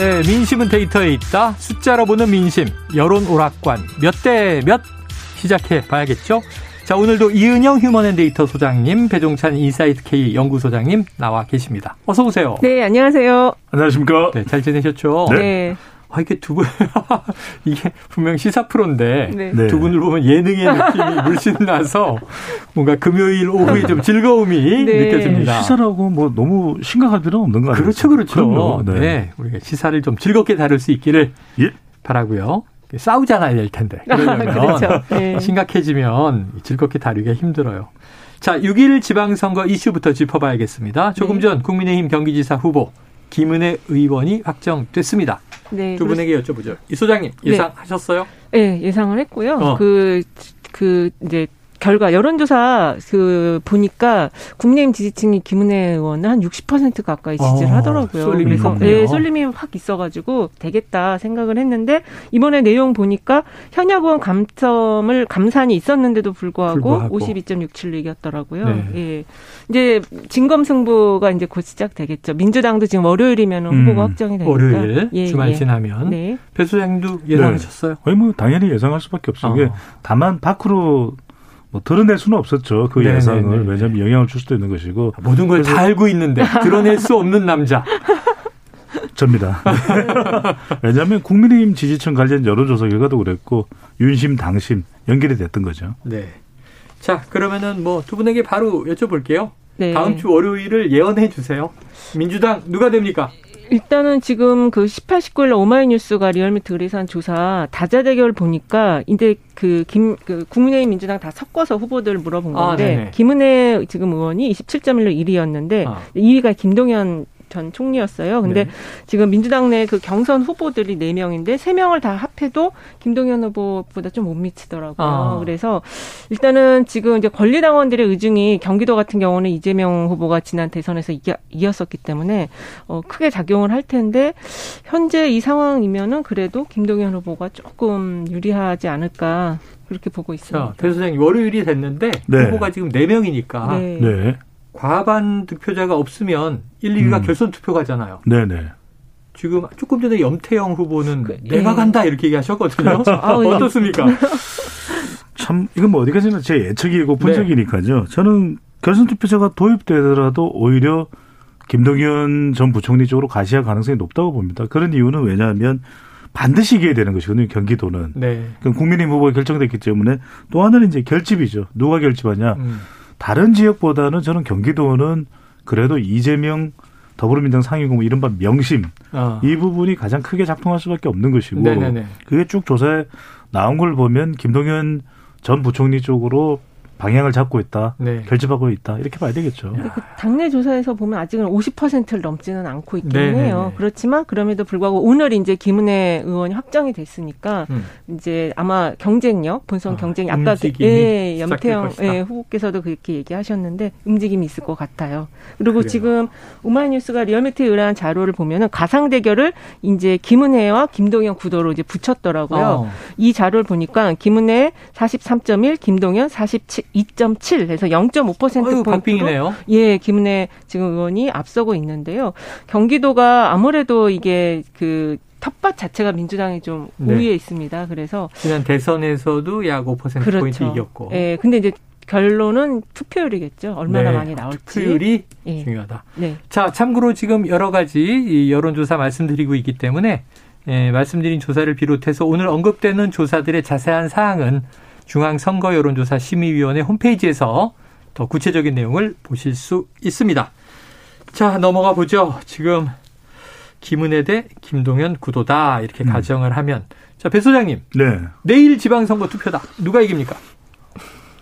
네, 민심은 데이터에 있다. 숫자로 보는 민심, 여론 오락관 몇 대 몇 시작해 봐야겠죠. 자, 오늘도 이은영 휴먼앤데이터 소장님, 배종찬 인사이트 K 연구소장님 나와 계십니다. 어서 오세요. 네, 안녕하세요. 안녕하십니까? 네, 잘 지내셨죠? 네. 네. 아, 이게 두 분, 이게 분명 시사 프로인데, 네. 두 분을 보면 예능의 느낌이 물씬 나서, 뭔가 금요일 오후에 좀 즐거움이 네. 느껴집니다. 시사라고 뭐 너무 심각할 필요는 없는 거 아니에요? 그렇죠, 그렇죠. 그럼요. 네. 네. 우리가 시사를 좀 즐겁게 다룰 수 있기를 예. 바라고요 싸우지 않아야 될 텐데. 그러려면 그렇죠. 네. 심각해지면 즐겁게 다루기가 힘들어요. 자, 6일 지방선거 이슈부터 짚어봐야겠습니다. 조금 네. 전 국민의힘 경기지사 후보 김은혜 의원이 확정됐습니다. 네. 두 분에게 여쭤보죠. 이 소장님 네. 예상하셨어요? 네, 예상을 했고요. 어. 그, 그, 이제, 결과, 여론조사, 그, 보니까, 국민의힘 지지층이 김은혜 의원은 한60% 가까이 지지를 어, 하더라고요. 쏠림이 그래서. 네, 쏠림이 확 있어가지고, 되겠다 생각을 했는데, 이번에 내용 보니까, 현역 의원 감점을, 감산이 있었는데도 불구하고, 불구하고. 52.67로 이겼더라고요. 네. 예. 이제, 진검 승부가 이제 곧 시작되겠죠. 민주당도 지금 월요일이면 음, 후보가 확정이 되니까. 월요일 예, 주말 예. 지나면 네. 배 소장님도 예상하셨어요? 아니 뭐 당연히 예상할 수밖에 없어요. 어. 다만 밖으로 뭐 드러낼 수는 없었죠. 그 네네네. 예상을 왜냐하면 영향을 줄 수도 있는 것이고 모든 걸 다 알고 있는데 드러낼 수 없는 남자. 접니다. 왜냐하면 국민의힘 지지층 관련 여론조사 결과도 그랬고 윤심 당심 연결이 됐던 거죠. 네. 자, 그러면은 뭐 두 분에게 바로 여쭤볼게요. 네. 다음 주 월요일을 예언해 주세요. 민주당 누가 됩니까? 일단은 지금 그 18, 19일 오마이뉴스가 리얼미터 의뢰산 조사 다자 대결 보니까 이제 그 김 그 국민의힘 민주당 다 섞어서 후보들 물어본 아, 건데 네네. 김은혜 지금 의원이 27.1로 1위였는데 아. 2위가 김동연 전 총리였어요. 근데 네. 지금 민주당 내 그 경선 후보들이 4명인데 3명을 다 합해도 김동연 후보보다 좀 못 미치더라고요. 아. 그래서 일단은 지금 이제 권리당원들의 의중이 경기도 같은 경우는 이재명 후보가 지난 대선에서 이겨, 이겼었기 때문에 어, 크게 작용을 할 텐데 현재 이 상황이면은 그래도 김동연 후보가 조금 유리하지 않을까 그렇게 보고 있습니다. 자, 소장님 월요일이 됐는데 네. 후보가 지금 4명이니까 네. 네, 과반 득표자가 없으면 1, 2위가 음. 결선 투표 가잖아요. 네, 네. 지금 조금 전에 염태영 후보는 그, 내가 예. 간다 이렇게 얘기하셨거든요. 아우, 예. 어떻습니까? 참 이건 뭐 어디까지나 제 예측이고 분석이니까요. 저는 결선 투표제가 도입되더라도 오히려 김동연 전 부총리 쪽으로 가시할 가능성이 높다고 봅니다. 그런 이유는 왜냐하면 반드시 이겨야 되는 것이거든요. 경기도는. 네. 그럼 국민의힘 후보가 결정됐기 때문에 또 하나는 이제 결집이죠. 누가 결집하냐. 음. 다른 지역보다는 저는 경기도는 그래도 이재명 더불어민주당 상임고문 이른바 명심 아. 이 부분이 가장 크게 작동할 수밖에 없는 것이고 네네네. 그게 쭉 조사에 나온 걸 보면 김동연 전 부총리 쪽으로 방향을 잡고 있다. 네. 결집하고 있다. 이렇게 봐야 되겠죠. 그 당내 조사에서 보면 아직은 50%를 넘지는 않고 있긴 네네네. 해요. 그렇지만 그럼에도 불구하고 오늘 이제 김은혜 의원이 확정이 됐으니까 음. 이제 아마 경쟁력, 본선 아, 경쟁이 아까 예, 염태영. 예, 후보께서도 그렇게 얘기하셨는데 움직임이 있을 것 같아요. 그리고 그래요. 지금 오마이뉴스가 리얼미터에 의뢰한 자료를 보면은 가상 대결을 이제 김은혜와 김동연 구도로 이제 붙였더라고요. 어. 이 자료를 보니까 김은혜 43.1, 김동연 42.7 해서 0.5% 어휴, 포인트로. 예, 김은혜 지금 의원이 앞서고 있는데요. 경기도가 아무래도 이게 그 텃밭 자체가 민주당이 좀 네. 우위에 있습니다. 그래서 지난 대선에서도 약5% 포인트 그렇죠. 이겼고. 예, 근데 이제 결론은 투표율이겠죠. 얼마나 네. 많이 나올지. 투표율이 예. 중요하다. 네. 자, 참고로 지금 여러 가지 이 여론조사 말씀드리고 있기 때문에 예, 말씀드린 조사를 비롯해서 오늘 언급되는 조사들의 자세한 사항은 중앙선거여론조사 심의위원회 홈페이지에서 더 구체적인 내용을 보실 수 있습니다. 자, 넘어가 보죠. 지금 김은혜 대 김동연 구도다 이렇게 음. 가정을 하면 자, 배 소장님 네. 내일 지방선거 투표다. 누가 이깁니까?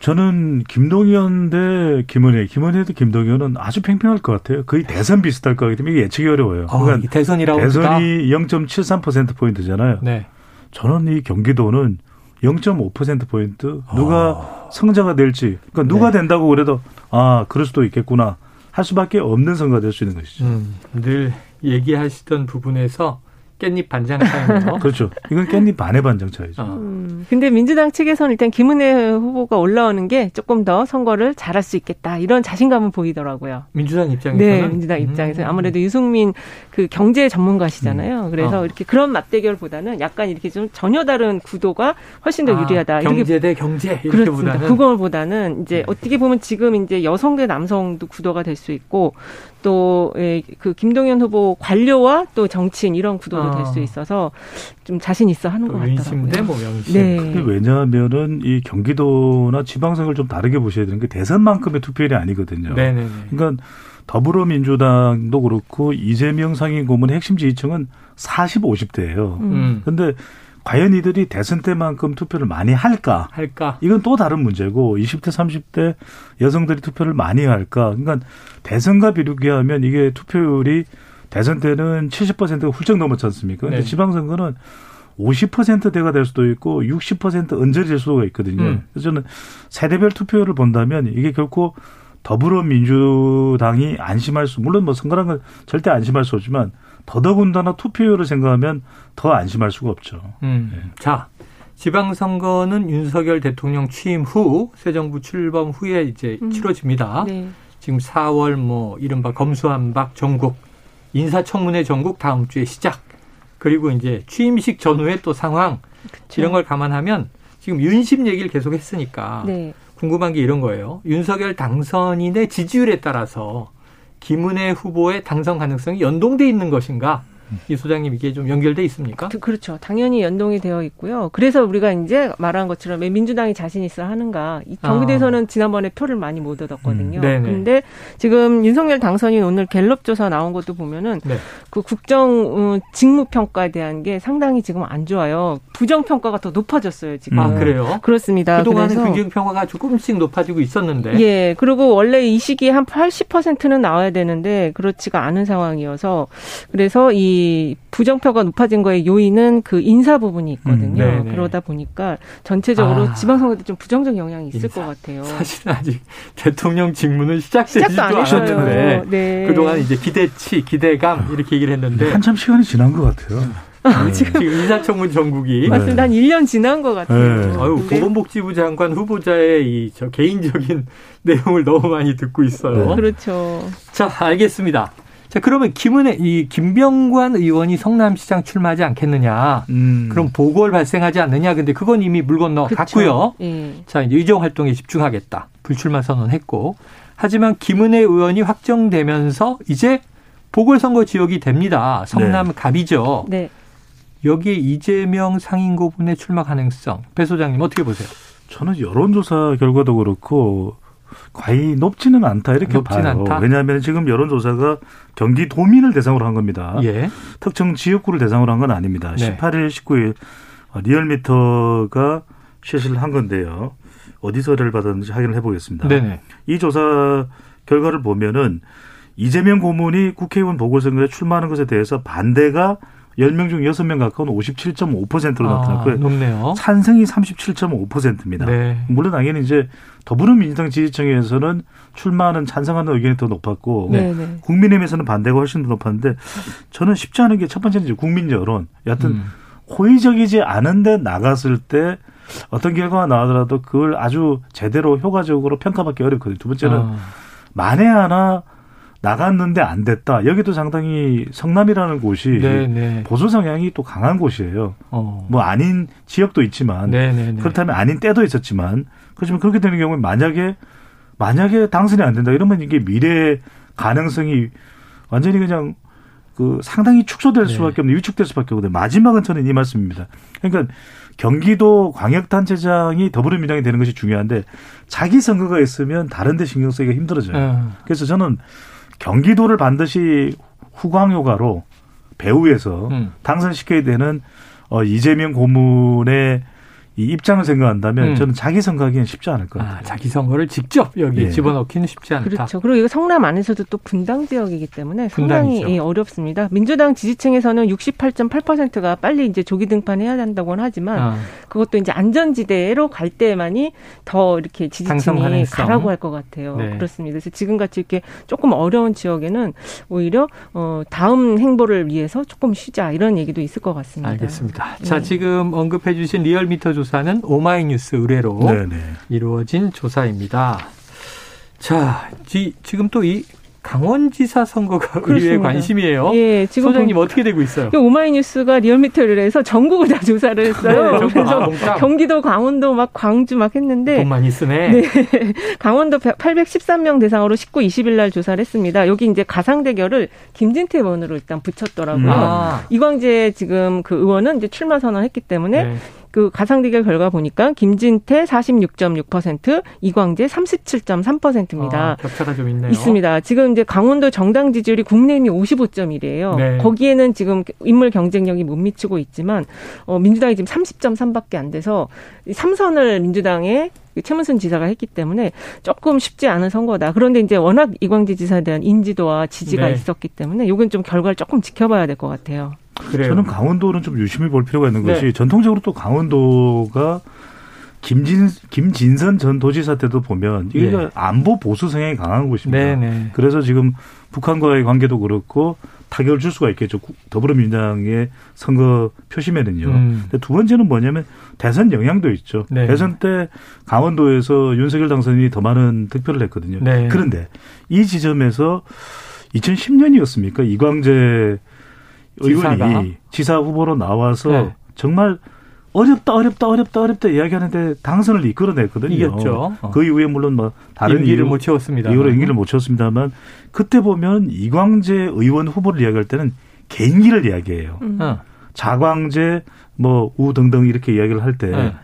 저는 김동연 대 김은혜, 김은혜 대 김동연은 아주 팽팽할 것 같아요. 거의 대선 비슷할 것 같기 때문에 이게 예측이 어려워요. 아, 그러니까 대선이라고. 대선이 0.73%포인트잖아요. 네. 저는 이 경기도는 0.5% 포인트 누가 아. 성자가 될지 그러니까 누가 네. 된다고 그래도 아 그럴 수도 있겠구나 할 수밖에 없는 선거가 될 수 있는 것이죠. 음, 늘 얘기하시던 부분에서 깻잎 반장 차이네요. 그렇죠. 이건 깻잎 반의 반장 차이죠. 어. 음, 근데 민주당 측에서는 일단 김은혜 후보가 올라오는 게 조금 더 선거를 잘할 수 있겠다 이런 자신감을 보이더라고요. 민주당 입장에서는 네, 민주당 입장에서 는 음. 아무래도 유승민 그 경제 전문가시잖아요. 음. 그래서 어. 이렇게 그런 맞대결보다는 약간 이렇게 좀 전혀 다른 구도가 훨씬 더 아, 유리하다. 경제 대 경제 그렇습니다. 그걸보다는 이제 음. 어떻게 보면 지금 이제 여성 대 남성도 구도가 될 수 있고 또그 예, 김동연 후보 관료와 또 정치인 이런 구도도 아. 될 수 있어서 좀 자신 있어 하는 것 같더라고요. 뭐 명심. 네. 왜냐하면은 이 경기도나 지방선거를 좀 다르게 보셔야 되는 게 대선만큼의 투표율이 아니거든요. 네네. 그러니까 더불어민주당도 그렇고 이재명 상임 고문의 핵심 지지층은 40, 50대예요. 음. 근데 과연 이들이 대선 때만큼 투표를 많이 할까? 할까? 이건 또 다른 문제고 20대 30대 여성들이 투표를 많이 할까? 그러니까 대선과 비교하면 이게 투표율이 대선 때는 70%가 훌쩍 넘었지 않습니까? 근데 네. 지방선거는 50%대가 될 수도 있고 60% 언저리 될 수가 있거든요. 음. 그래서 저는 세대별 투표율을 본다면 이게 결코 더불어민주당이 안심할 수 물론 뭐 선거란 건 절대 안심할 수 없지만 더더군다나 투표율을 생각하면 더 안심할 수가 없죠. 음. 네. 자, 지방선거는 윤석열 대통령 취임 후 새 정부 출범 후에 이제 음. 치러집니다. 네. 지금 4월 뭐 이른바 검수한박 전국 인사청문회 전국 다음 주에 시작. 그리고 이제 취임식 전후의 또 상황 그쵸. 이런 걸 감안하면 지금 윤심 얘기를 계속 했으니까 네. 궁금한 게 이런 거예요. 윤석열 당선인의 지지율에 따라서 김은혜 후보의 당선 가능성이 연동돼 있는 것인가? 이 소장님 이게 좀 연결돼 있습니까? 그, 그렇죠. 당연히 연동이 되어 있고요. 그래서 우리가 이제 말한 것처럼 왜 민주당이 자신 있어 하는가. 이 경기도에서는 아. 지난번에 표를 많이 못 얻었거든요. 음, 그런데 지금 윤석열 당선인 오늘 갤럽 조사 나온 것도 보면은 네. 그 국정 어, 직무 평가에 대한 게 상당히 지금 안 좋아요. 부정 평가가 더 높아졌어요, 지금. 아, 그래요? 그렇습니다. 그동안은 긍정 평가가 조금씩 높아지고 있었는데. 예. 그리고 원래 이 시기에 한 80%는 나와야 되는데 그렇지가 않은 상황이어서 그래서 이 부정표가 높아진 거의 요인은 그 인사 부분이 있거든요. 음, 그러다 보니까 전체적으로 아, 지방선거도 좀 부정적 영향이 있을 인사. 것 같아요. 사실 아직 대통령 직무는 시작되지도 않았는데 네. 그동안 이제 기대치, 기대감 이렇게 얘기를 했는데 한참 시간이 지난 것 같아요. 네. 지금 인사청문 전국이 맞습니다. 한 1년 지난 것 같아요. 네. 아유, 보건복지부 장관 후보자의 이 저 개인적인 내용을 너무 많이 듣고 있어요. 네. 그렇죠. 자, 알겠습니다. 자, 그러면 김은혜, 이 김병관 의원이 성남시장 출마하지 않겠느냐. 음. 그럼 보궐 발생하지 않느냐. 근데 그건 이미 물 건너 그쵸. 갔고요. 예. 자, 이제 의정 활동에 집중하겠다. 불출마 선언했고. 하지만 김은혜 의원이 확정되면서 이제 보궐선거 지역이 됩니다. 성남 네. 갑이죠. 네. 여기에 이재명 상임고분의 출마 가능성. 배 소장님 어떻게 보세요? 저는 여론조사 결과도 그렇고 과히 높지는 않다 이렇게 높진 봐요. 않다? 왜냐하면 지금 여론조사가 경기 도민을 대상으로 한 겁니다. 예. 특정 지역구를 대상으로 한 건 아닙니다. 네. 18일, 19일 리얼미터가 실시를 한 건데요. 어디서를 받았는지 확인을 해보겠습니다. 네네. 이 조사 결과를 보면은 이재명 고문이 국회의원 보궐선거에 출마하는 것에 대해서 반대가 10명 중 6명 가까운 57.5%로 아, 나타났고요. 높네요. 찬성이 37.5%입니다. 네. 물론 당연히 이제 더불어민주당 지지층에서는 출마하는 찬성하는 의견이 더 높았고 네. 네. 국민의힘에서는 반대가 훨씬 더 높았는데 저는 쉽지 않은 게 첫 번째는 이제 국민 여론. 여하튼 음. 호의적이지 않은데 나갔을 때 어떤 결과가 나오더라도 그걸 아주 제대로 효과적으로 평가받기 어렵거든요. 두 번째는 아. 만에 하나 나갔는데 안 됐다. 여기도 상당히 성남이라는 곳이 네네. 네. 보수 성향이 또 강한 곳이에요. 어. 뭐 아닌 지역도 있지만 네네네. 네, 네. 그렇다면 아닌 때도 있었지만 그렇지만 그렇게 되는 경우에 만약에 만약에 당선이 안 된다 이러면 이게 미래 가능성이 완전히 그냥 그 상당히 축소될 네. 수밖에 없는 위축될 수밖에 없는데 마지막은 저는 이 말씀입니다. 그러니까 경기도 광역단체장이 더불어민주당이 되는 것이 중요한데 자기 선거가 있으면 다른 데 신경 쓰기가 힘들어져요. 음. 그래서 저는 경기도를 반드시 후광효과로 배후에서 음. 당선시켜야 되는 어, 이재명 고문의 이 입장을 생각한다면 음. 저는 자기 선거하기는 쉽지 않을 것 같아요. 아, 자기 선거를 직접 여기에 예. 집어넣기는 쉽지 않다. 그렇죠. 그리고 이거 성남 안에서도 또 분당 지역이기 때문에 분당이죠. 상당히 예, 어렵습니다. 민주당 지지층에서는 68.8%가 빨리 이제 조기 등판해야 한다고는 하지만 아, 그것도 이제 안전지대로 갈 때만이 더 이렇게 지지층이. 가라고 할 것 같아요. 네. 그렇습니다. 그래서 지금같이 이렇게 조금 어려운 지역에는 오히려 어, 다음 행보를 위해서 조금 쉬자 이런 얘기도 있을 것 같습니다. 알겠습니다. 자, 네. 지금 언급해 주신 리얼미터 조사 는 오마이뉴스 의뢰로 네네. 이루어진 조사입니다. 자, 지, 지금 또 이 강원지사 선거가 의외의. 관심이에요. 예, 지금 소장님 보- 어떻게 되고 있어요? 그 오마이뉴스가 리얼미터를 해서 전국을 다 조사를 했어요. 네, 전국 다 그래서 몽땅. 경기도, 강원도, 막 광주 막 했는데 돈 많이 쓰네. 네. 강원도 813명 대상으로 19, 20일 날 조사를 했습니다. 여기 이제 가상 대결을 김진태 의원으로 일단 붙였더라고요. 아, 이광재 지금 그 의원은 이제 출마 선언했기 때문에 네. 그 가상 대결 결과 보니까 김진태 46.6%, 이광재 37.3%입니다. 아, 격차가 좀 있네요. 있습니다. 지금 이제 강원도 정당 지지율이 국내임이 55.1이에요. 네. 거기에는 지금 인물 경쟁력이 못 미치고 있지만 어, 민주당이 지금 30.3밖에 안 돼서 이 삼선을 민주당에 최문순 지사가 했기 때문에 조금 쉽지 않은 선거다. 그런데 이제 워낙 이광재 지사에 대한 인지도와 지지가 네. 있었기 때문에 이건 좀 결과를 조금 지켜봐야 될 것 같아요. 그래요. 저는 강원도는 좀 유심히 볼 필요가 있는 네. 것이 전통적으로 또 강원도가 김진 김진선 전 도지사 때도 보면 이게 예. 안보 보수 성향이 강한 곳입니다. 네네. 그래서 지금 북한과의 관계도 그렇고 타격을 줄 수가 있겠죠. 국- 더불어민주당의 선거 표심에는요. 음. 근데 두 번째는 뭐냐면 대선 영향도 있죠. 네. 대선 때 강원도에서 윤석열 당선인이 더 많은 득표를 했거든요. 네. 그런데 이 지점에서 2010년이었습니까? 이광재 의원이 지사가? 지사 후보로 나와서 네. 정말 어렵다 어렵다 어렵다 어렵다 이야기하는데 당선을 이끌어냈거든요. 이겼죠. 어. 그 이후에 물론 뭐 다른 임기를 이유, 못 채웠습니다. 이후로 임기를 못 채웠습니다만 그때 보면 이광재 의원 후보를 이야기할 때는 개인기를 이야기해요. 음. 어. 자광재 뭐 우 등등 이렇게 이야기를 할때 네.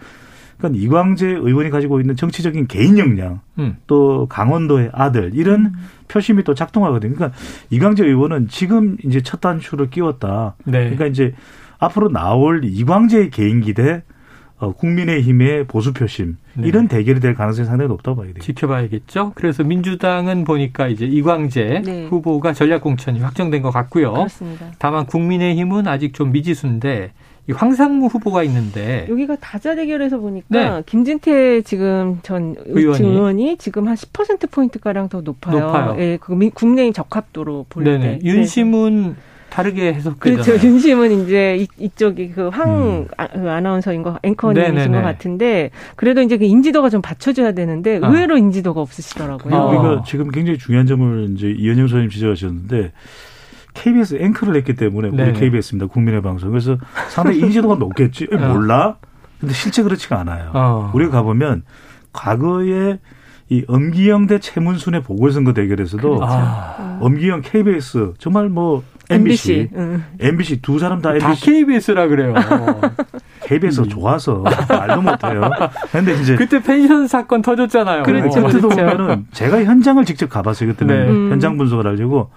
그러니까 이광재 의원이 가지고 있는 정치적인 개인 역량 음. 또 강원도의 아들 이런 표심이 또 작동하거든요. 그러니까 이광재 의원은 지금 이제 첫 단추를 끼웠다. 네. 그러니까 이제 앞으로 나올 이광재의 개인기 대 어, 국민의힘의 보수 표심 네. 이런 대결이 될 가능성이 상당히 높다고 봐야 돼요. 지켜봐야겠죠. 그래서 민주당은 보니까 이제 이광재 네. 후보가 전략 공천이 확정된 것 같고요. 그렇습니다. 다만 국민의힘은 아직 좀 미지수인데 이 황상무 후보가 있는데 여기가 다자 대결에서 보니까 네. 김진태 지금 전 의원이. 의원이, 지금 한 10% 포인트 가량 더 높아요. 높아요. 예, 그 미- 국내인 적합도로 볼 네네. 때. 윤심은 다르게 해석되잖아요. 그렇죠. 윤심은 이제 이, 이쪽이 그황 음. 아, 그 아나운서인 거 앵커님이신 네네네. 것 같은데 그래도 이제 그 인지도가 좀 받쳐줘야 되는데 아. 의외로 인지도가 없으시더라고요. 우리가 지금 굉장히 중요한 점을 이제 이현영 소장님 지적하셨는데 KBS 앵커를 했기 때문에 네. 우리 KBS입니다. 국민의 방송. 그래서 상당히 인지도가 높겠지. 에, 어. 몰라? 근데 실제 그렇지가 않아요. 어. 우리가 가보면 과거에 이 엄기영 대 최문순의 보궐선거 대결에서도 아, 엄기영 KBS 정말 뭐 MBC, MBC. 응. MBC 두 사람 다다 MBC, KBS라 그래요. KBS가 좋아서 말도 못해요. 근데 이제 그때 펜션 사건 터졌잖아요. 그렇죠. 그때도 그렇죠. 보면은 제가 현장을 직접 가봤어요. 그때는 네. 음. 현장 분석을 하려고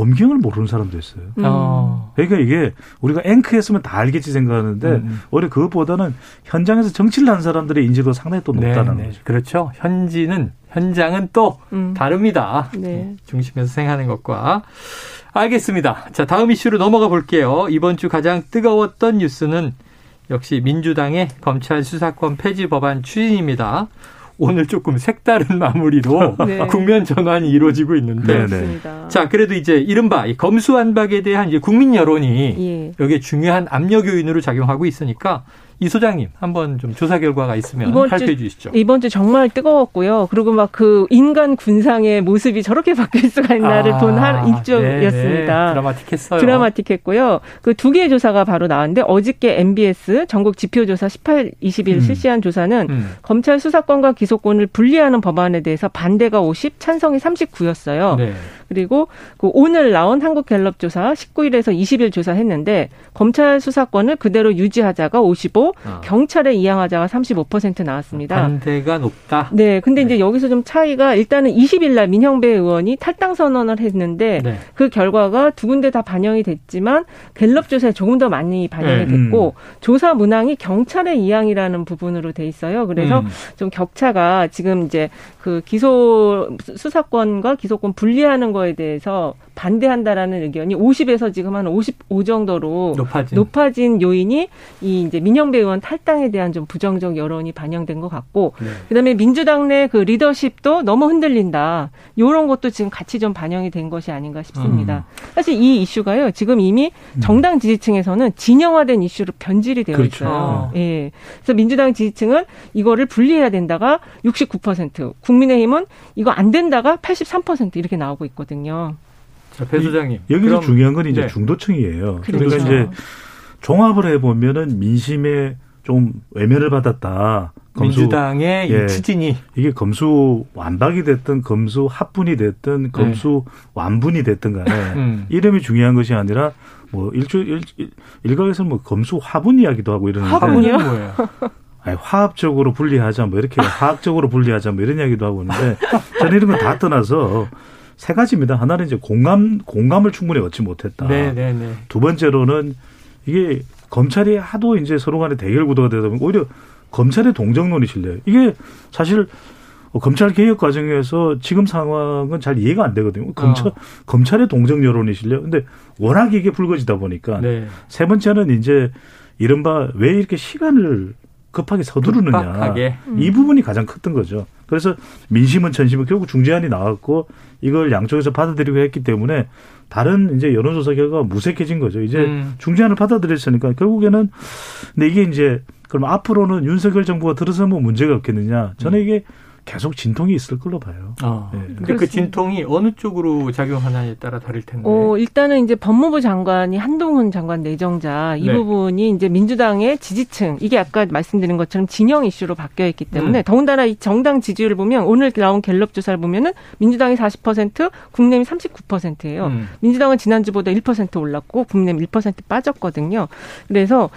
엄기영을 모르는 사람도 있어요. 음. 어. 그러니까 이게 우리가 앵크 했으면 다 알겠지 생각하는데 음. 오히려 그것보다는 현장에서 정치를 하는 사람들의 인지도가 상당히 또 높다는 네, 네. 거죠. 그렇죠. 현지는 현장은 또 음. 다릅니다. 네. 중심에서 생각하는 것과 알겠습니다. 자 다음 이슈로 넘어가 볼게요. 이번 주 가장 뜨거웠던 뉴스는 역시 민주당의 검찰 수사권 폐지 법안 추진입니다. 오늘 조금 색다른 마무리로 네. 국면 전환이 이루어지고 있는데 네, 네. 그렇습니다. 자 그래도 이제 이른바 이 검수완박에 대한 이제 국민 여론이 예. 여기에 중요한 압력 요인으로 작용하고 있으니까 이 소장님 한번 좀 조사 결과가 있으면 이번 주- 발표해 주 시죠. 이번 주 정말 뜨거웠고요. 그리고 막 그 인간 군상의 모습이 저렇게 바뀔 수가 있나를 본한 네네. 일주였습니다. 드라마틱했어요. 드라마틱했고요. 그 두 개의 조사가 바로 나왔는데 어저께 MBS 전국 지표조사 18, 20일 음. 실시한 조사는 음. 검찰 수사권과 기소권을 분리하는 법안에 대해서 반대가 50, 찬성이 39였어요. 네. 그리고 그 오늘 나온 한국갤럽 조사 19일에서 20일 조사했는데 검찰 수사권을 그대로 유지하자가 55, 나왔고 어. 경찰에 이양하자가 35% 나왔습니다. 반대가 높다. 네, 근데 이제 여기서 좀 차이가 일단은 20일 날 민형배 의원이 탈당 선언을 했는데 네. 그 결과가 두 군데 다 반영이 됐지만 갤럽 조사에 조금 더 많이 반영이 네. 됐고 조사 문항이 경찰의 이양이라는 부분으로 돼 있어요. 그래서 음. 좀 격차가 지금 이제 그 기소 수사권과 기소권 분리하는 거에 대해서 반대한다라는 의견이 50에서 지금 한 55 정도로 높아진. 높아진 요인이 이 이제 민영배 의원 탈당에 대한 좀 부정적 여론이 반영된 것 같고 네. 그다음에 민주당 내 그 리더십도 너무 흔들린다. 요런 것도 지금 같이 좀 반영이 된 것이 아닌가 싶습니다. 음. 사실 이 이슈가요. 지금 이미 정당 지지층에서는 진영화된 이슈로 변질이 되어 그렇죠. 있어요. 예. 그래서 민주당 지지층은 이거를 분리해야 된다가 69%, 국민의힘은 이거 안 된다가 83% 이렇게 나오고 있거든요. 자, 배 소장님. 여기서 그럼- 중요한 건 이제 네. 중도층이에요. 그러니까 그렇죠. 이제 종합을 해보면은 민심에 좀 외면을 받았다. 검수 민주당의 예. 이 추진이 이게 검수 완박이 됐든 검수 합분이 됐든 검수 완분이 됐든 간에 음. 이름이 중요한 것이 아니라 뭐 일주 일, 일- 일각에서는 뭐 검수 화분 이야기도 하고 이러는데 화분이요? 뭐예요? 아니, 화합적으로 분리하자 뭐 이렇게 화학적으로 분리하자 뭐 이런 이야기도 하고 있는데 저는 이런 건 다 떠나서 세 가지입니다. 하나는 이제 공감 공감을 충분히 얻지 못했다. 네, 네, 네. 두 번째로는 이게 검찰이 하도 이제 서로 간에 대결 구도가 되다 보면 오히려 검찰의 동정론이 실려요. 이게 사실 어, 검찰 개혁 과정에서 지금 상황은 잘 이해가 안 되거든요. 검찰 어. 검찰의 동정 여론이 실려. 근데 워낙 이게 불거지다 보니까 네. 세 번째는 이제 이른바 왜 이렇게 시간을 급하게 서두르느냐. 급박하게. 이 부분이 가장 컸던 거죠. 그래서 민심은 천심은 결국 중재안이 나왔고 이걸 양쪽에서 받아들이고 했기 때문에 다른 이제 여론조사 결과가 무색해진 거죠. 이제 음. 중재안을 받아들였으니까 결국에는 근데 이게 이제 그럼 앞으로는 윤석열 정부가 들어서면 문제가 없겠느냐. 저는 이게 계속 진통이 있을 걸로 봐요. 어. 네. 근데 그. 진통이 어느 쪽으로 작용하냐에 따라 다를 텐데. 어, 일단은 이제 법무부 장관이 한동훈 장관 내정자 이 네. 부분이 이제 민주당의 지지층 이게 아까 말씀드린 것처럼 진영 이슈로 바뀌어 있기 때문에 음. 더군다나 이 정당 지지율을 보면 오늘 나온 갤럽 조사를 보면은 민주당이 40% 국민의힘이 39%예요. 음. 민주당은 지난주보다 1% 올랐고 국민의힘 1% 빠졌거든요. 그래서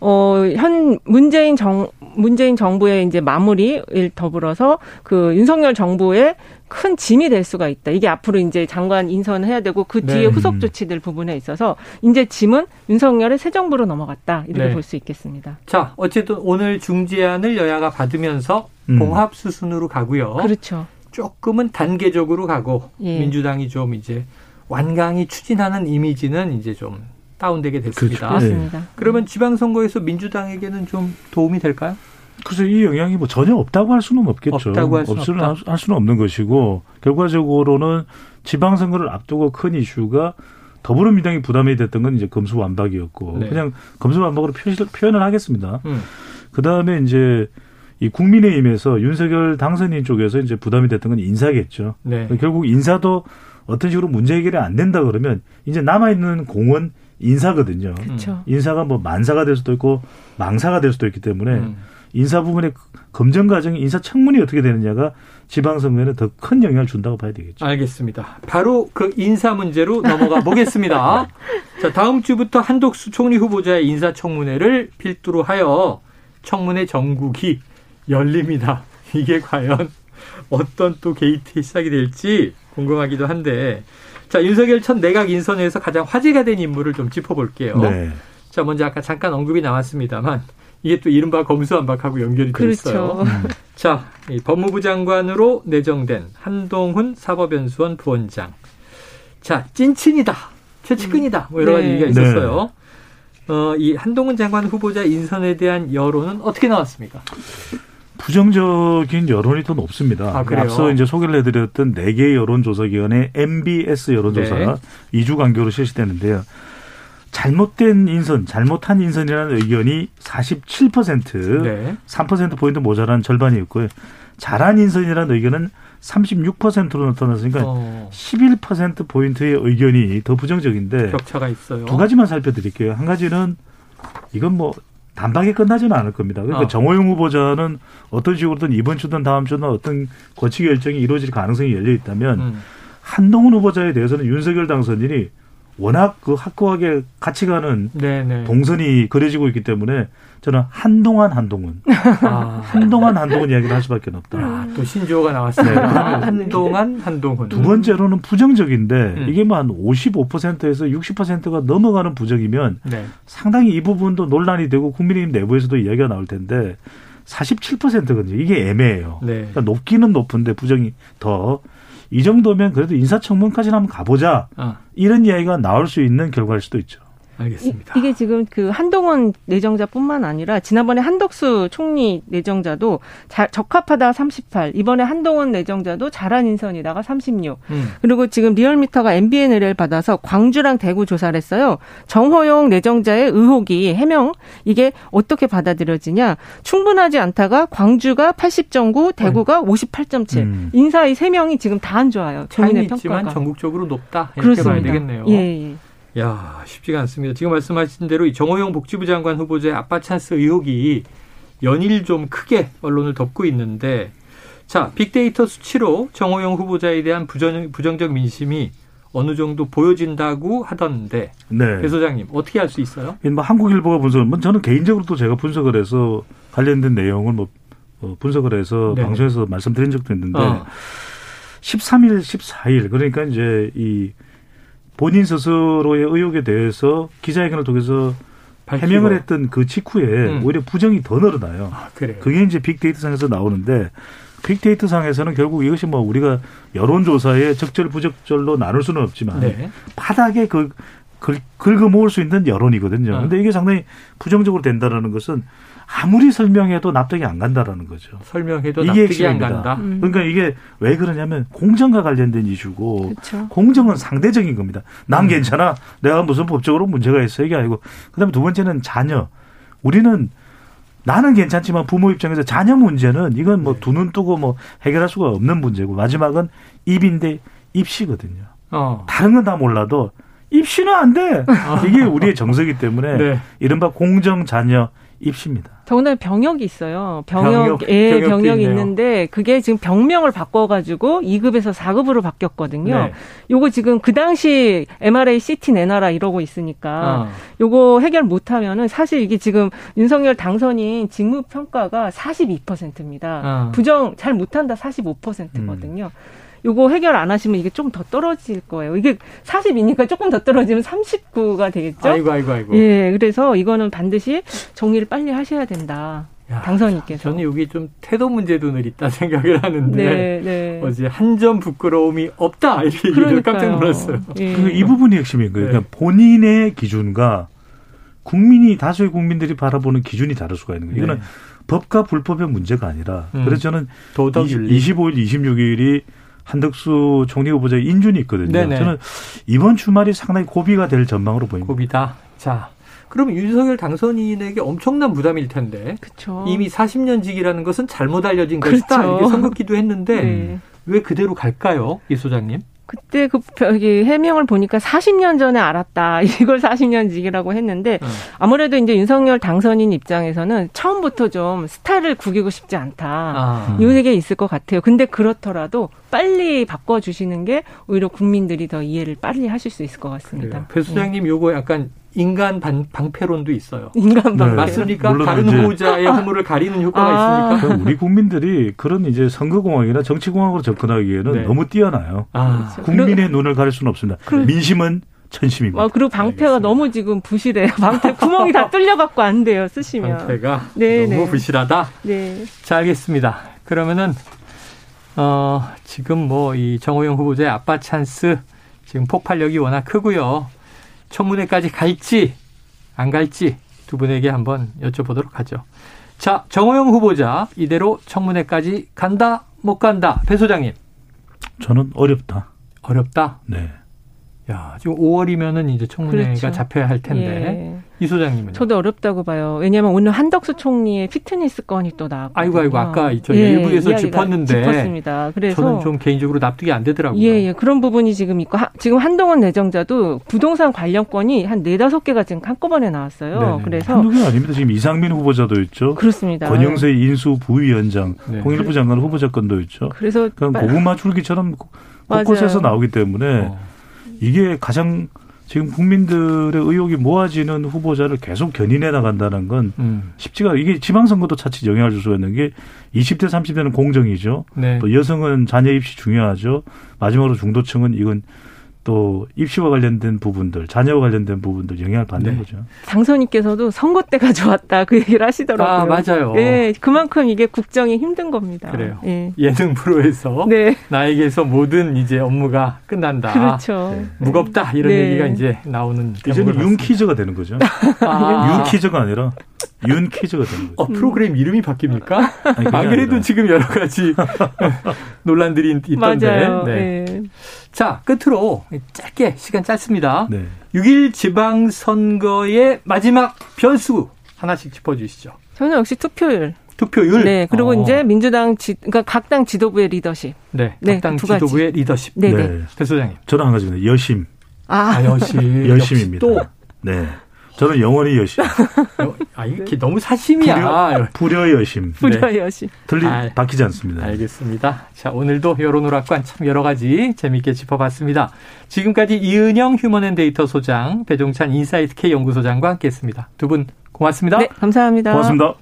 어, 현 문재인 정 문재인 정부의 이제 마무리를 더불어서 그 윤석열 정부의 큰 짐이 될 수가 있다. 이게 앞으로 이제 장관 인선을 해야 되고 그 뒤에 네. 후속 조치들 부분에 있어서 이제 짐은 윤석열의 새 정부로 넘어갔다. 이렇게 네. 볼수 있겠습니다. 자, 어쨌든 오늘 중재안을 여야가 받으면서 음. 봉합 수순으로 가고요. 그렇죠. 조금은 단계적으로 가고 예. 민주당이 좀 이제 완강히 추진하는 이미지는 이제 좀 다운되게 됐습니다. 그렇죠. 네. 그러면 지방선거에서 민주당에게는 좀 도움이 될까요? 그래서 이 영향이 뭐 전혀 없다고 할 수는 없겠죠. 없다고 할 수는 없을- 없다. 할 수는 없는 것이고 결과적으로는 지방선거를 앞두고 큰 이슈가 더불어민주당이 부담이 됐던 건 이제 검수 완박이었고 네. 그냥 검수 완박으로 표시, 표현을 하겠습니다. 음. 그 다음에 이제 이 국민의힘에서 윤석열 당선인 쪽에서 이제 부담이 됐던 건 인사겠죠. 네. 결국 인사도 어떤 식으로 문제 해결이 안 된다 그러면 이제 남아 있는 공은 인사거든요. 그렇죠. 인사가 뭐 만사가 될 수도 있고 망사가 될 수도 있기 때문에 음. 인사 부분의 검증 과정이 인사 청문이 어떻게 되느냐가 지방선거에는 더 큰 영향을 준다고 봐야 되겠죠. 알겠습니다. 바로 그 인사 문제로 넘어가 보겠습니다. 자, 다음 주부터 한독수 총리 후보자의 인사 청문회를 필두로 하여 청문회 정국이 열립니다. 이게 과연 어떤 또 게이트의 시작이 될지 궁금하기도 한데, 자, 윤석열 첫 내각 인선에서 가장 화제가 된 인물을 좀 짚어볼게요. 네. 자, 먼저 아까 잠깐 언급이 나왔습니다만, 이게 또 이른바 검수안박하고 연결이 돼 있어요. 그렇죠. 자, 이 법무부 장관으로 내정된 한동훈 사법연수원 부원장. 자, 찐친이다. 최측근이다. 뭐 여러 가지 네. 얘기가 있었어요. 어, 이 한동훈 장관 후보자 인선에 대한 여론은 어떻게 나왔습니까? 부정적인 여론이 더 높습니다. 아, 그래요? 앞서 이제 소개를 해드렸던 네개 여론조사기관의 MBS 여론조사 네. 이 2주 간격으로 실시되는데요. 잘못된 인선, 잘못한 인선이라는 의견이 47%, 네. 3%포인트 모자란 절반이었고요. 잘한 인선이라는 의견은 36%로 나타났으니까 어, 11%포인트의 의견이 더 부정적인데 격차가 있어요. 두 가지만 살펴드릴게요. 한 가지는 이건 뭐 단박에 끝나지는 않을 겁니다. 그러니까 어. 정호영 후보자는 어떤 식으로든 이번 주든 다음 주든 어떤 거치 결정이 이루어질 가능성이 열려 있다면 음. 한동훈 후보자에 대해서는 윤석열 당선인이 워낙 그 확고하게 같이 가는 네네. 동선이 그려지고 있기 때문에 저는 한동안 한동훈, 아, 한동안 한동훈 이야기를 할 수밖에 없다. 아, 또 신조어가 나왔습니다. 네. 한동안 한동훈. 두 번째로는 부정적인데 음. 이게 뭐 한 55%에서 60%가 넘어가는 부정이면 네. 상당히 이 부분도 논란이 되고 국민의힘 내부에서도 이야기가 나올 텐데 47%거든요. 이게 애매해요. 네. 그러니까 높기는 높은데 부정이 더 이 정도면 그래도 인사청문까지는 한번 가보자 아, 이런 이야기가 나올 수 있는 결과일 수도 있죠. 알겠습니다. 이, 게 지금 그 한동훈 내정자뿐만 아니라 지난번에 한덕수 총리 내정자도 자, 적합하다 38, 이번에 한동훈 내정자도 잘한 인선이다가 36. 음. 그리고 지금 리얼미터가 MBN 의뢰를 받아서 광주랑 대구 조사를 했어요. 정호용 내정자의 의혹이 해명 이게 어떻게 받아들여지냐? 충분하지 않다가 광주가 80.9, 대구가 58.7. 음. 인사 이 세 명이 지금 다 안 좋아요. 차이는 있지만 평가가. 전국적으로 높다. 이렇게 그렇습니다. 봐야 되겠네요. 예, 예. 야, 쉽지가 않습니다. 지금 말씀하신 대로 이 정호영 복지부 장관 후보자의 아빠 찬스 의혹이 연일 좀 크게 언론을 덮고 있는데 자, 빅데이터 수치로 정호영 후보자에 대한 부정, 부정적 민심이 어느 정도 보여진다고 하던데 네. 배 소장님 어떻게 할 수 있어요? 뭐 한국일보가 분석을, 뭐 저는 개인적으로 또 제가 분석을 해서 관련된 내용을 뭐 어, 분석을 해서 네. 방송에서 말씀드린 적도 있는데 어. 13일, 14일 그러니까 이제 이 본인 스스로의 의혹에 대해서 기자회견을 통해서 밝히고. 해명을 했던 그 직후에 음. 오히려 부정이 더 늘어나요. 아, 그래요. 그게 이제 빅데이터 상에서 나오는데 빅데이터 상에서는 결국 이것이 뭐 우리가 여론조사의 적절 부적절로 나눌 수는 없지만 네. 바닥에 그 긁, 긁어 모을 수 있는 여론이거든요. 어. 근데 이게 상당히 부정적으로 된다라는 것은 아무리 설명해도 납득이 안 간다라는 거죠. 설명해도 이게 납득이 안 핵심입니다. 간다. 음. 그러니까 이게 왜 그러냐면 공정과 관련된 이슈고 그렇죠. 공정은 상대적인 겁니다. 난 음. 괜찮아. 내가 무슨 법적으로 문제가 있어 이게 아니고 그다음에 두 번째는 자녀. 우리는 나는 괜찮지만 부모 입장에서 자녀 문제는 이건 뭐 네. 두눈 뜨고 뭐 해결할 수가 없는 문제고 마지막은 입인데 입시거든요. 어. 다른 건 다 몰라도 입시는 안 돼. 이게 우리의 정서이기 때문에 네. 이른바 공정 자녀 입시입니다. 더군다나 병역이 있어요. 병역, 병역, 예, 병역이 있네요. 있는데 그게 지금 병명을 바꿔가지고 2급에서 4급으로 바뀌었거든요. 네. 요거 지금 그 당시 MRA CT 내놔라 이러고 있으니까 어. 요거 해결 못하면은 사실 이게 지금 윤석열 당선인 직무 평가가 42%입니다. 어. 부정 잘 못한다 45%거든요. 음. 요거 해결 안 하시면 이게 좀 더 떨어질 거예요. 이게 40이니까 조금 더 떨어지면 39가 되겠죠? 아이고 아이고 아이고. 예, 그래서 이거는 반드시 정리를 빨리 하셔야 된다. 야, 당선인께서. 저는 여기 좀 태도 문제도 늘 있다 생각을 하는데 네, 네. 어제 한 점 부끄러움이 없다 이렇게 얘기를 깜짝 놀랐어요. 예. 그이 부분이 핵심인 거예요. 네. 그러니까 본인의 기준과 국민이 다수의 국민들이 바라보는 기준이 다를 수가 있는 거예요. 이거는 네. 법과 불법의 문제가 아니라 음. 그래서 저는 도덕 윤리. 25일, 26일이 한덕수 총리 후보자 인준이 있거든요. 네네. 저는 이번 주말이 상당히 고비가 될 전망으로 보입니다. 고비다. 자, 그럼 윤석열 당선인에게 엄청난 부담일 텐데 그렇죠. 이미 40년 직이라는 것은 잘못 알려진. 것이다 이렇게 선긋기도 했는데 네. 왜 그대로 갈까요, 이 소장님? 그때 그 여기 해명을 보니까 40년 전에 알았다. 이걸 40년직이라고 했는데 어. 아무래도 이제 윤석열 당선인 입장에서는 처음부터 좀 스타를 구기고 싶지 않다. 아, 이게 있을 것 같아요. 근데 그렇더라도 빨리 바꿔 주시는 게 오히려 국민들이 더 이해를 빨리 하실 수 있을 것. 같습니다. 배 소장님 요거 약간 인간 반, 방패론도 있어요. 인간 네. 방패. 맞습니까? 물론 다른 후보자의 허물을 가리는 효과가 아. 있습니까? 우리 국민들이 그런 이제 선거공학이나 정치공학으로 접근하기에는 네. 너무 뛰어나요. 아, 그렇죠. 국민의 눈을 가릴 수는 없습니다. 민심은 천심입니다. 아, 그리고 방패가 알겠습니다. 너무 지금 부실해요. 방패 구멍이 다 뚫려갖고 안 돼요. 쓰시면. 방패가 네, 너무 네. 부실하다. 네. 자, 알겠습니다. 그러면은 어, 지금 뭐 이 정호영 후보자의 아빠 찬스 지금 폭발력이 워낙 크고요. 청문회까지 갈지 안 갈지 두 분에게 한번 여쭤보도록 하죠. 자, 정호영 후보자 이대로 청문회까지 간다 못 간다. 배 소장님 저는 어렵다. 어렵다. 네. 야, 지금 5월이면은 이제 청문회가 그렇죠. 잡혀야 할 텐데 예. 이 소장님은 저도 어렵다고 봐요. 왜냐하면 오늘 한덕수 총리의 피트니스 건이 또 나왔거든요. 아이고 아이고 아까 저 일부에서 이야기가 짚었는데 짚었습니다. 그래서 저는 좀 개인적으로 납득이 안 되더라고요. 예, 예. 그런 부분이 지금 있고, 하- 지금 한동훈 내정자도 부동산 관련권이 한 네다섯 개가 지금 한꺼번에 나왔어요. 네네. 그래서, 한두 개 아닙니다. 지금 이상민 후보자도 있죠. 그렇습니다. 권영세 인수 부위원장, 네. 통일부 장관 후보자 건도 있죠. 그래서, 그냥 빨- 고구마 줄기처럼. 곳곳에서 나오기 때문에 어. 이게 가장 지금 국민들의 의혹이 모아지는 후보자를 계속 견인해 나간다는 건 음. 쉽지가 이게 지방선거도 차치 영향을 줄 수가 있는 게 20대 30대는 공정이죠. 네. 또 여성은 자녀 입시 중요하죠. 마지막으로 중도층은 이건 또 입시와 관련된 부분들, 자녀와 관련된 부분들 영향을 받는 네. 거죠. 당선인께서도 선거 때가 좋았다 그 얘기를 하시더라고요. 아, 맞아요. 예, 그만큼 이게 국정이 힘든 겁니다. 그래요. 예. 예능 프로에서 네, 나에게서 모든 이제 업무가 끝난다. 그렇죠. 네. 무겁다 이런 네. 얘기가 이제 나오는 이제는 경우를 윤 봤습니다. 퀴즈가 되는 거죠. 아. 윤 퀴즈가 아니라 윤 되는 어, 거죠. 프로그램 이름이 바뀝니까? 아니, 안 그래도 아니라. 지금 여러 가지 논란들이 있던데. 맞아요. 네. 예. 자, 끝으로 짧게 시간 짧습니다. 네. 6일 지방선거의 마지막 변수 하나씩 짚어주시죠. 저는 역시 투표율. 투표율. 네, 그리고 어. 이제 민주당 지, 그러니까 각 당 지도부의 리더십. 네, 네, 각당 두 가지. 지도부의 리더십. 네, 네. 네. 배 소장님. 저는 한 가지는 여심. 아, 아, 여심. 여심입니다. 역시 네. 저는 영원히 여심. 또, 아, 이게 너무 사심이야. 불여 여심. 불여 여심. 틀리 아, 바뀌지 않습니다. 알겠습니다. 자, 오늘도 여론오락관 참 여러 가지 재미있게 짚어봤습니다. 지금까지 이은영 휴먼앤데이터 소장, 배종찬 인사이트 K 연구소장과 함께했습니다. 두 분 고맙습니다. 네, 감사합니다. 고맙습니다.